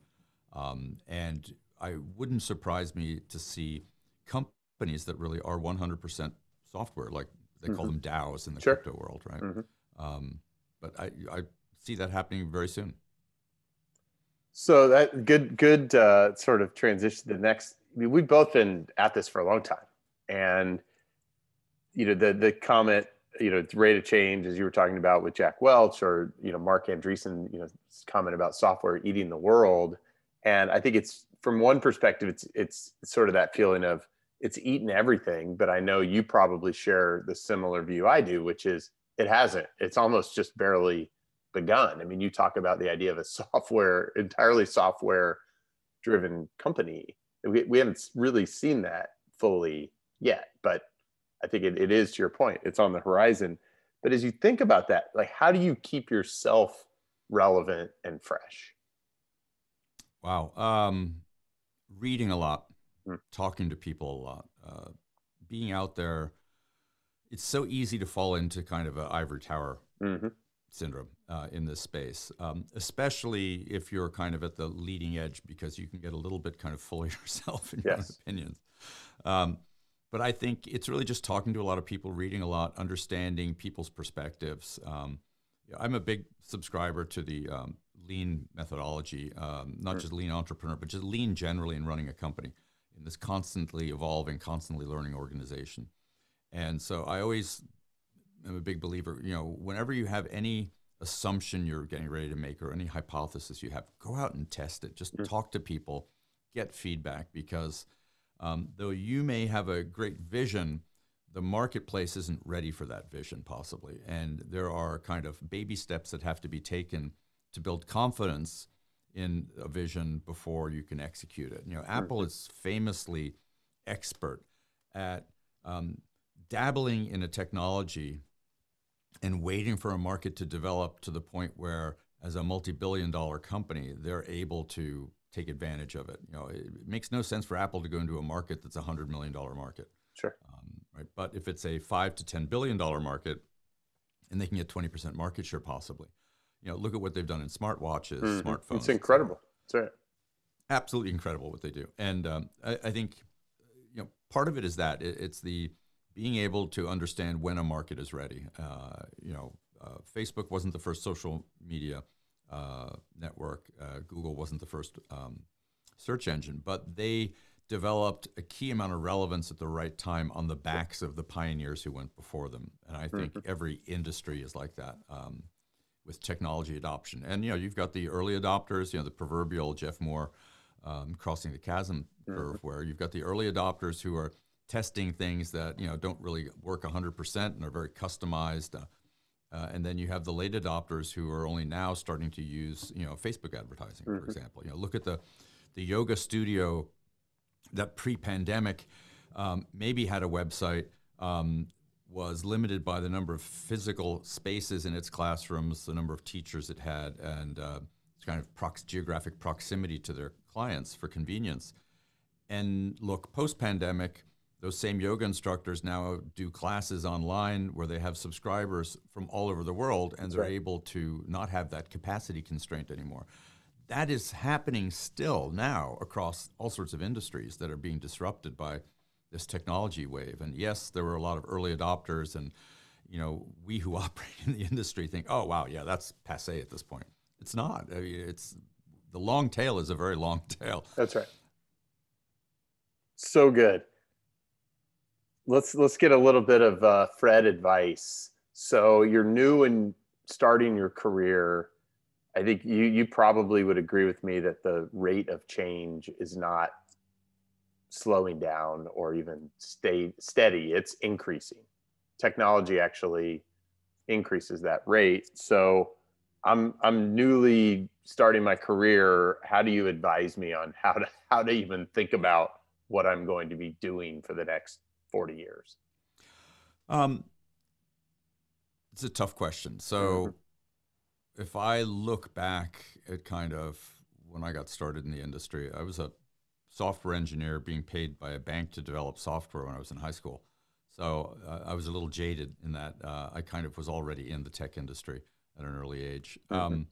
[SPEAKER 3] um, and I wouldn't surprise me to see companies that really are 100% software, like they mm-hmm. call them DAOs in the sure. crypto world, right? Mm-hmm. Um, but I, I see that happening very soon.
[SPEAKER 2] So that good, good uh, sort of transition to the next. I mean, we've both been at this for a long time, and you know the the comment, you know, rate of change as you were talking about with Jack Welch or you know Marc Andreessen, you know, comment about software eating the world, and I think it's from one perspective, it's it's sort of that feeling of it's eaten everything, but I know you probably share the similar view I do, which is it hasn't. It's almost just barely begun. I mean, you talk about the idea of a software, entirely software driven company. We, we haven't really seen that fully yet, but I think it, it is to your point, it's on the horizon. But as you think about that, like how do you keep yourself relevant and fresh?
[SPEAKER 3] Wow. Um, reading a lot mm. talking to people a lot, uh, being out there. It's so easy to fall into kind of an ivory tower mm-hmm. syndrome uh, in this space, um, especially if you're kind of at the leading edge because you can get a little bit kind of full of yourself in yes. your opinions. Um, but I think it's really just talking to a lot of people, reading a lot, understanding people's perspectives. Um, I'm a big subscriber to the um, lean methodology, um, not just lean entrepreneur, but just lean generally in running a company in this constantly evolving, constantly learning organization. And so I always am a big believer, you know, whenever you have any assumption you're getting ready to make or any hypothesis you have, go out and test it. Just talk to people, get feedback because um, though you may have a great vision, the marketplace isn't ready for that vision possibly. And there are kind of baby steps that have to be taken to build confidence in a vision before you can execute it. You know, Apple is famously expert at um, dabbling in a technology and waiting for a market to develop to the point where, as a multi-billion dollar company, they're able to take advantage of it. You know, it makes no sense for Apple to go into a market that's a hundred million dollar market.
[SPEAKER 2] Sure.
[SPEAKER 3] Um, right. But if it's a five to ten billion dollar market, and they can get twenty percent market share, possibly. You know, look at what they've done in smartwatches, mm-hmm. smartphones.
[SPEAKER 2] It's incredible. That's right.
[SPEAKER 3] Absolutely incredible what they do, and um, I, I, think you know part of it is that it, it's the being able to understand when a market is ready. Uh, you know, uh, Facebook wasn't the first social media uh, network. Uh, Google wasn't the first um, search engine, but they developed a key amount of relevance at the right time on the backs of the pioneers who went before them. And I think mm-hmm. every industry is like that um, with technology adoption. And you know, you've got the early adopters. You know, the proverbial Jeff Moore um, crossing the chasm curve, mm-hmm. where you've got the early adopters who are testing things that you know don't really work 100% and are very customized. Uh, uh, and then you have the late adopters who are only now starting to use you know Facebook advertising, mm-hmm. for example. You know, look at the the yoga studio that pre-pandemic um, maybe had a website. Um, was limited by the number of physical spaces in its classrooms, the number of teachers it had, and uh, kind of prox- geographic proximity to their clients for convenience. And look, post pandemic, those same yoga instructors now do classes online where they have subscribers from all over the world and they're right. able to not have that capacity constraint anymore. That is happening still now across all sorts of industries that are being disrupted by this technology wave. And yes, there were a lot of early adopters and you know, we who operate in the industry think, "Oh, wow, yeah, that's passe at this point." It's not. I mean, it's the long tail is a very long tail.
[SPEAKER 2] That's right. So good let's let's get a little bit of uh, Fred advice. So you're new and starting your career. I think you you probably would agree with me that the rate of change is not slowing down or even stay steady. It's increasing. Technology actually increases that rate. So I'm I'm newly starting my career. How do you advise me on how to how to even think about what I'm going to be doing for the next 40 years? Um,
[SPEAKER 3] it's a tough question. So, mm-hmm. if I look back at kind of when I got started in the industry, I was a software engineer being paid by a bank to develop software when I was in high school. So uh, I was a little jaded in that uh, I kind of was already in the tech industry at an early age. Mm-hmm. Um,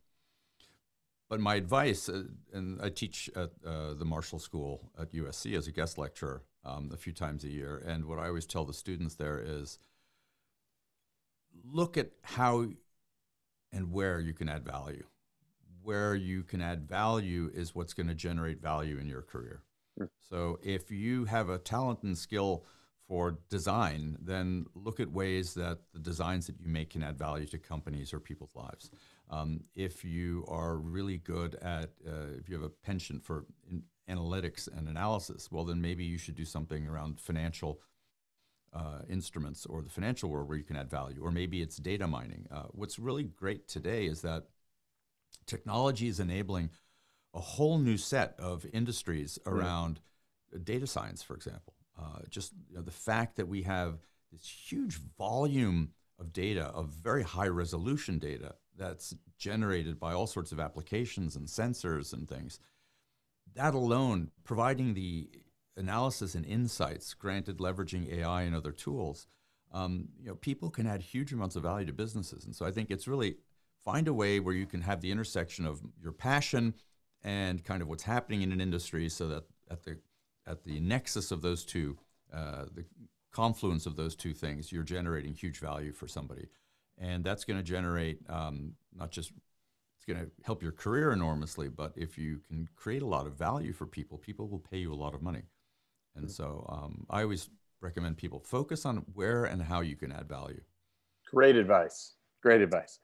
[SPEAKER 3] but my advice, uh, and I teach at uh, the Marshall School at USC as a guest lecturer, um, a few times a year. And what I always tell the students there is look at how and where you can add value. Where you can add value is what's going to generate value in your career. Mm. So if you have a talent and skill for design, then look at ways that the designs that you make can add value to companies or people's lives. Um, if you are really good at, uh, if you have a penchant for analytics and analysis, well, then maybe you should do something around financial uh, instruments or the financial world where you can add value, or maybe it's data mining. Uh, what's really great today is that technology is enabling a whole new set of industries around right. data science, for example. Uh, just you know, the fact that we have this huge volume of data, of very high resolution data that's generated by all sorts of applications and sensors and things that alone, providing the analysis and insights, granted leveraging AI and other tools, um, you know, people can add huge amounts of value to businesses. And so I think it's really find a way where you can have the intersection of your passion and kind of what's happening in an industry, so that at the at the nexus of those two, uh, the confluence of those two things, you're generating huge value for somebody. and that's going to generate um, not just it's going to help your career enormously, but if you can create a lot of value for people, people will pay you a lot of money. And so um, I always recommend people focus on where and how you can add value.
[SPEAKER 2] Great advice. Great advice.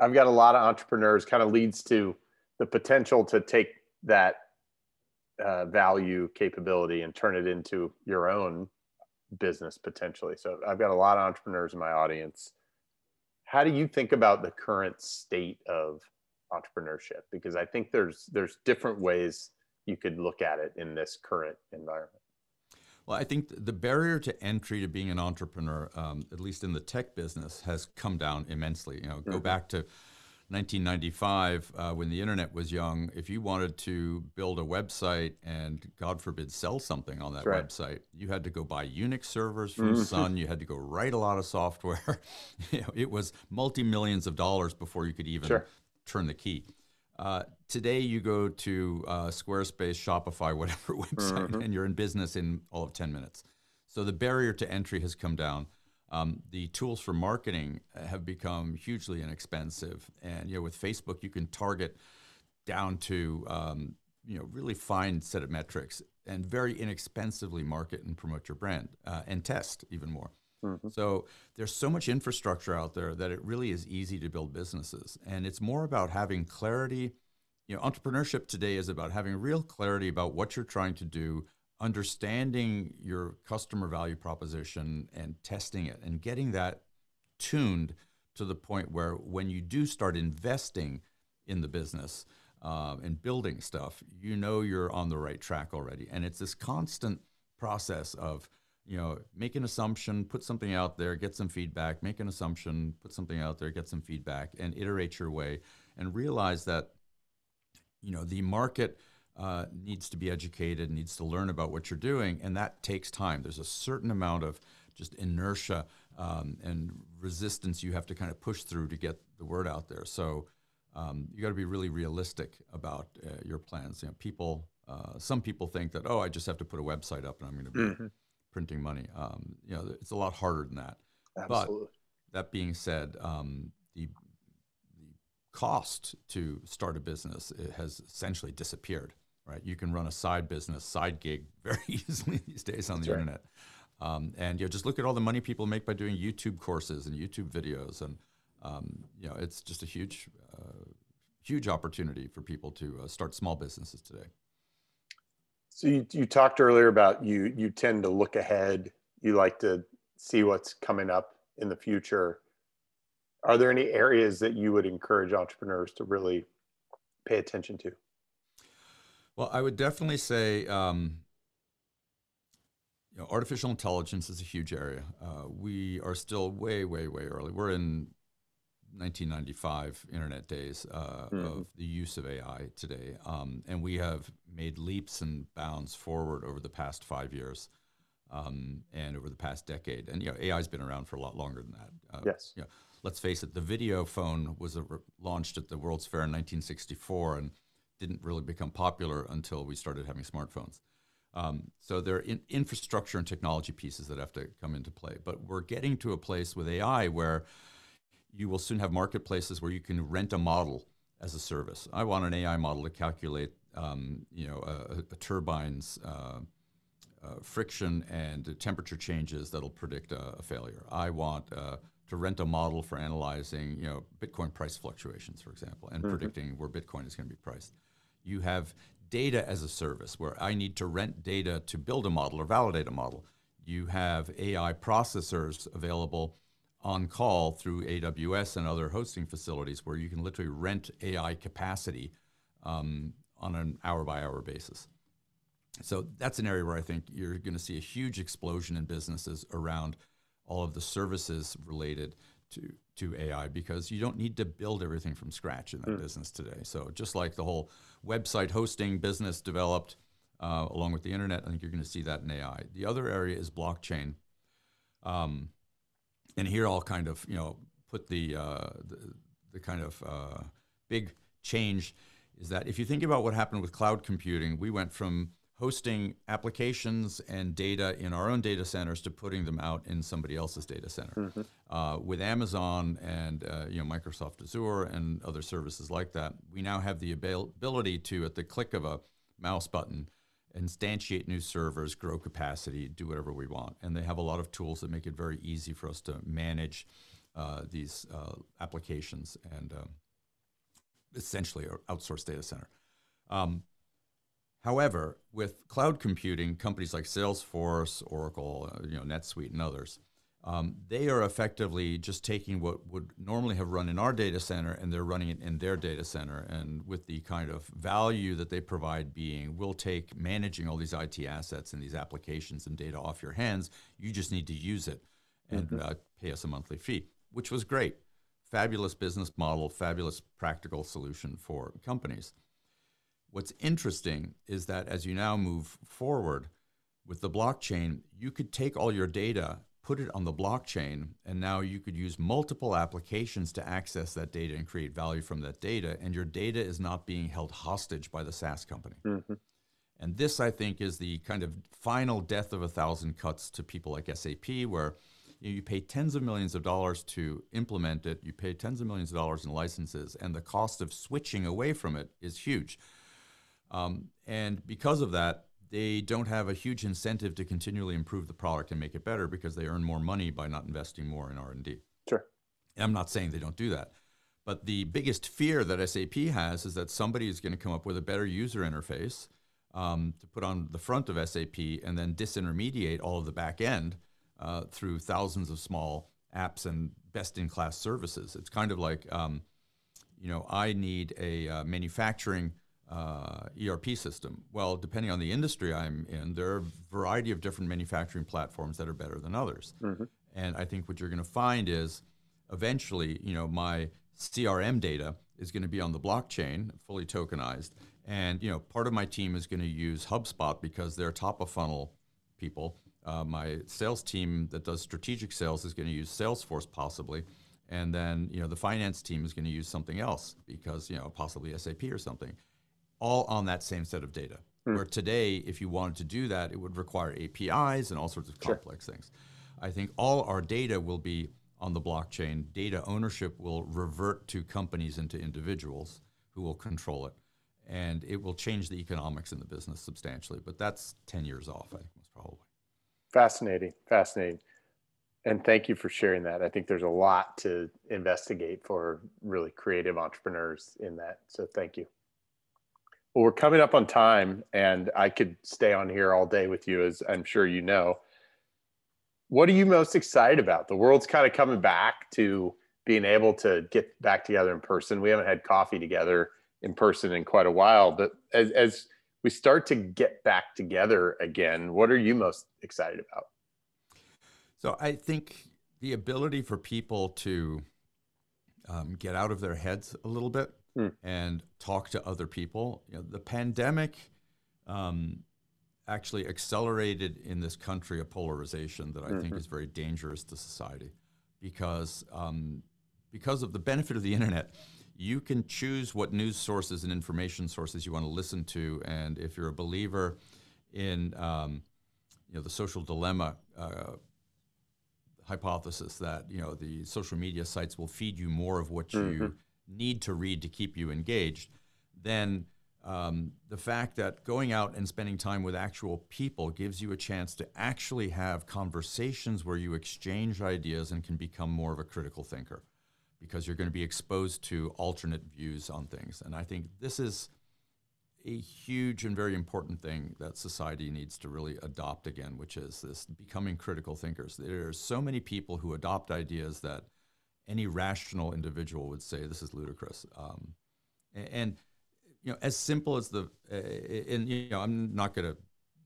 [SPEAKER 2] I've got a lot of entrepreneurs, kind of leads to the potential to take that uh, value capability and turn it into your own business potentially. So I've got a lot of entrepreneurs in my audience. How do you think about the current state of entrepreneurship? Because I think there's there's different ways you could look at it in this current environment.
[SPEAKER 3] Well, I think the barrier to entry to being an entrepreneur, um, at least in the tech business, has come down immensely. You know, go mm-hmm. back to 1995 uh, when the internet was young. If you wanted to build a website and, God forbid, sell something on that right. website, you had to go buy Unix servers from mm-hmm. Sun. You had to go write a lot of software. you know, it was multi millions of dollars before you could even sure. turn the key. Uh, today, you go to uh, Squarespace, Shopify, whatever website, mm-hmm. and you're in business in all of 10 minutes. So the barrier to entry has come down. Um, the tools for marketing have become hugely inexpensive, and you know, with Facebook, you can target down to um, you know really fine set of metrics and very inexpensively market and promote your brand uh, and test even more. Mm-hmm. So there's so much infrastructure out there that it really is easy to build businesses. And it's more about having clarity. You know, entrepreneurship today is about having real clarity about what you're trying to do, understanding your customer value proposition and testing it and getting that tuned to the point where when you do start investing in the business uh, and building stuff, you know you're on the right track already. And it's this constant process of you know, make an assumption, put something out there, get some feedback, make an assumption, put something out there, get some feedback, and iterate your way and realize that, you know, the market uh, needs to be educated, needs to learn about what you're doing, and that takes time. There's a certain amount of just inertia um, and resistance you have to kind of push through to get the word out there. So um, you got to be really realistic about uh, your plans. You know, people, uh, some people think that, oh, I just have to put a website up and I'm going to be. Mm-hmm printing money. Um, you know, it's a lot harder than that.
[SPEAKER 2] Absolutely.
[SPEAKER 3] But that being said, um, the the cost to start a business has essentially disappeared. Right, you can run a side business, side gig very easily these days on That's the right. internet. Um, and you know, just look at all the money people make by doing YouTube courses and YouTube videos, and um, you know, it's just a huge, uh, huge opportunity for people to uh, start small businesses today.
[SPEAKER 2] So you, you talked earlier about you you tend to look ahead. You like to see what's coming up in the future. Are there any areas that you would encourage entrepreneurs to really pay attention to?
[SPEAKER 3] Well, I would definitely say um, you know, artificial intelligence is a huge area. Uh, we are still way, way, way early. We're in 1995 internet days uh, mm-hmm. of the use of AI today. Um, and we have made leaps and bounds forward over the past five years um, and over the past decade. And you know, AI has been around for a lot longer than that.
[SPEAKER 2] Uh, yes.
[SPEAKER 3] You know, let's face it, the video phone was re- launched at the World's Fair in 1964 and didn't really become popular until we started having smartphones. Um, so there are in- infrastructure and technology pieces that have to come into play. But we're getting to a place with AI where you will soon have marketplaces where you can rent a model as a service. I want an AI model to calculate, um, you know, a, a turbine's uh, uh, friction and temperature changes that'll predict a, a failure. I want uh, to rent a model for analyzing, you know, Bitcoin price fluctuations, for example, and mm-hmm. predicting where Bitcoin is going to be priced. You have data as a service where I need to rent data to build a model or validate a model. You have AI processors available on call through AWS and other hosting facilities where you can literally rent AI capacity um, on an hour by hour basis. So that's an area where I think you're going to see a huge explosion in businesses around all of the services related to to AI because you don't need to build everything from scratch in that mm. business today. So just like the whole website hosting business developed uh, along with the internet, I think you're going to see that in AI. The other area is blockchain. Um, and here I'll kind of you know put the uh, the, the, kind of uh, big change is that if you think about what happened with cloud computing, we went from hosting applications and data in our own data centers to putting them out in somebody else's data center. Mm-hmm. Uh, with Amazon and uh, you know Microsoft Azure and other services like that, we now have the ability to, at the click of a mouse button, instantiate new servers, grow capacity, do whatever we want. And they have a lot of tools that make it very easy for us to manage uh, these uh, applications and um, essentially an outsourced data center. Um, However, with cloud computing, companies like Salesforce, Oracle, uh, you know, NetSuite, and others, um, they are effectively just taking what would normally have run in our data center and they're running it in their data center. And with the kind of value that they provide being, we'll take managing all these IT assets and these applications and data off your hands. You just need to use it and mm-hmm. uh, pay us a monthly fee, which was great. Fabulous business model, fabulous practical solution for companies. What's interesting is that as you now move forward with the blockchain, you could take all your data, put it on the blockchain, and now you could use multiple applications to access that data and create value from that data. And your data is not being held hostage by the SaaS company. Mm-hmm. And this, I think, is the kind of final death of a thousand cuts to people like SAP, where you, know, you pay tens of millions of dollars to implement it, you pay tens of millions of dollars in licenses, and the cost of switching away from it is huge. Um, and because of that, they don't have a huge incentive to continually improve the product and make it better because they earn more money by not investing more in R&D.
[SPEAKER 2] Sure.
[SPEAKER 3] And I'm not saying they don't do that. But the biggest fear that SAP has is that somebody is going to come up with a better user interface um, to put on the front of SAP and then disintermediate all of the back end uh, through thousands of small apps and best-in-class services. It's kind of like, um, you know, I need a uh, manufacturing – uh, ERP system? Well, depending on the industry I'm in, there are a variety of different manufacturing platforms that are better than others. Mm-hmm. And I think what you're going to find is eventually, you know, my CRM data is going to be on the blockchain, fully tokenized. And, you know, part of my team is going to use HubSpot because they're top of funnel people. Uh, my sales team that does strategic sales is going to use Salesforce possibly. And then, you know, the finance team is going to use something else because, you know, possibly SAP or something all on that same set of data. Mm. Where today, if you wanted to do that, it would require APIs and all sorts of complex sure. things. I think all our data will be on the blockchain. Data ownership will revert to companies and to individuals who will control it. And it will change the economics in the business substantially. But that's 10 years off, I think, most probably.
[SPEAKER 2] Fascinating. Fascinating. And thank you for sharing that. I think there's a lot to investigate for really creative entrepreneurs in that. So thank you. Well, we're coming up on time, and I could stay on here all day with you, as I'm sure you know. What are you most excited about? The world's kind of coming back to being able to get back together in person. We haven't had coffee together in person in quite a while, but as, as we start to get back together again, what are you most excited about?
[SPEAKER 3] So I think the ability for people to um, get out of their heads a little bit mm. and talk to other people. You know, the pandemic um, actually accelerated in this country a polarization that I mm-hmm. think is very dangerous to society because um, because of the benefit of the internet. You can choose what news sources and information sources you want to listen to, and if you're a believer in um, you know the social dilemma uh, hypothesis that you know the social media sites will feed you more of what mm-hmm. you need to read to keep you engaged, then um, the fact that going out and spending time with actual people gives you a chance to actually have conversations where you exchange ideas and can become more of a critical thinker because you're going to be exposed to alternate views on things. And I think this is a huge and very important thing that society needs to really adopt again, which is this becoming critical thinkers. There are so many people who adopt ideas that any rational individual would say this is ludicrous. Um, and, and, you know, as simple as the, uh, and you know, I'm not going to,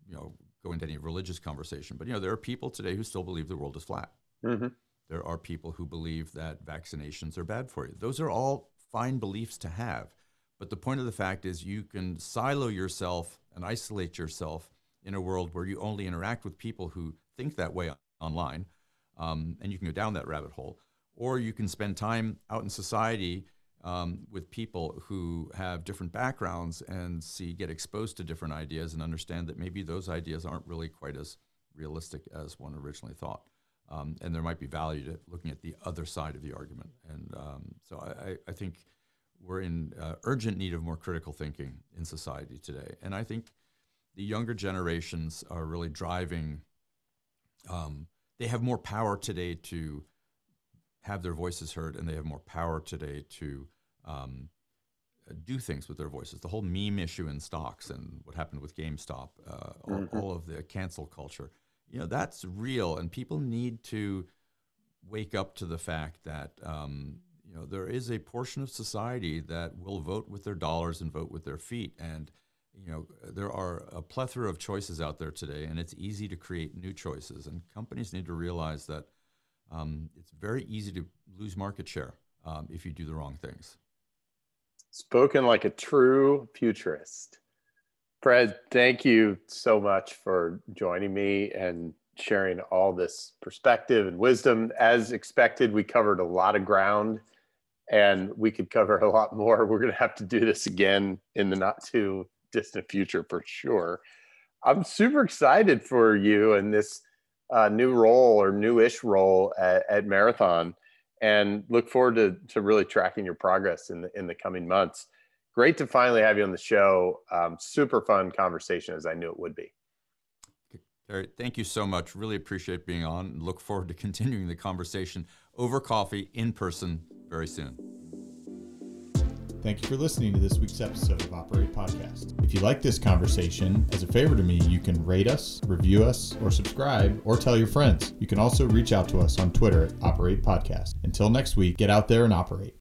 [SPEAKER 3] you know, go into any religious conversation, but you know, there are people today who still believe the world is flat. Mm-hmm. There are people who believe that vaccinations are bad for you. Those are all fine beliefs to have. But the point of the fact is, you can silo yourself and isolate yourself in a world where you only interact with people who think that way online, um, and you can go down that rabbit hole or you can spend time out in society um, with people who have different backgrounds and see get exposed to different ideas and understand that maybe those ideas aren't really quite as realistic as one originally thought. Um, and there might be value to looking at the other side of the argument. And um, so I, I, think we're in uh, urgent need of more critical thinking in society today. And I think the younger generations are really driving. Um, they have more power today to have their voices heard, and they have more power today to um, do things with their voices. The whole meme issue in stocks and what happened with GameStop, uh, mm-hmm. all, all, of the cancel culture, you know, that's real, and people need to wake up to the fact that um, you know there is a portion of society that will vote with their dollars and vote with their feet, and you know there are a plethora of choices out there today, and it's easy to create new choices, and companies need to realize that um, it's very easy to lose market share um, if you do the wrong things.
[SPEAKER 2] Spoken like a true futurist. Fred, thank you so much for joining me and sharing all this perspective and wisdom. As expected, we covered a lot of ground and we could cover a lot more. We're going to have to do this again in the not too distant future for sure. I'm super excited for you and this uh, new role or newish role at, at, Marathon, and look forward to to really tracking your progress in the in the coming months. Great to finally have you on the show. Um, super fun conversation, as I knew it would be.
[SPEAKER 3] Gary, thank you so much. Really appreciate being on. Look forward to continuing the conversation over coffee in person very soon.
[SPEAKER 4] Thank you for listening to this week's episode of Operate Podcast. If you like this conversation, as a favor to me, you can rate us, review us, or subscribe, or tell your friends. You can also reach out to us on Twitter at Operate Podcast. Until next week, get out there and operate.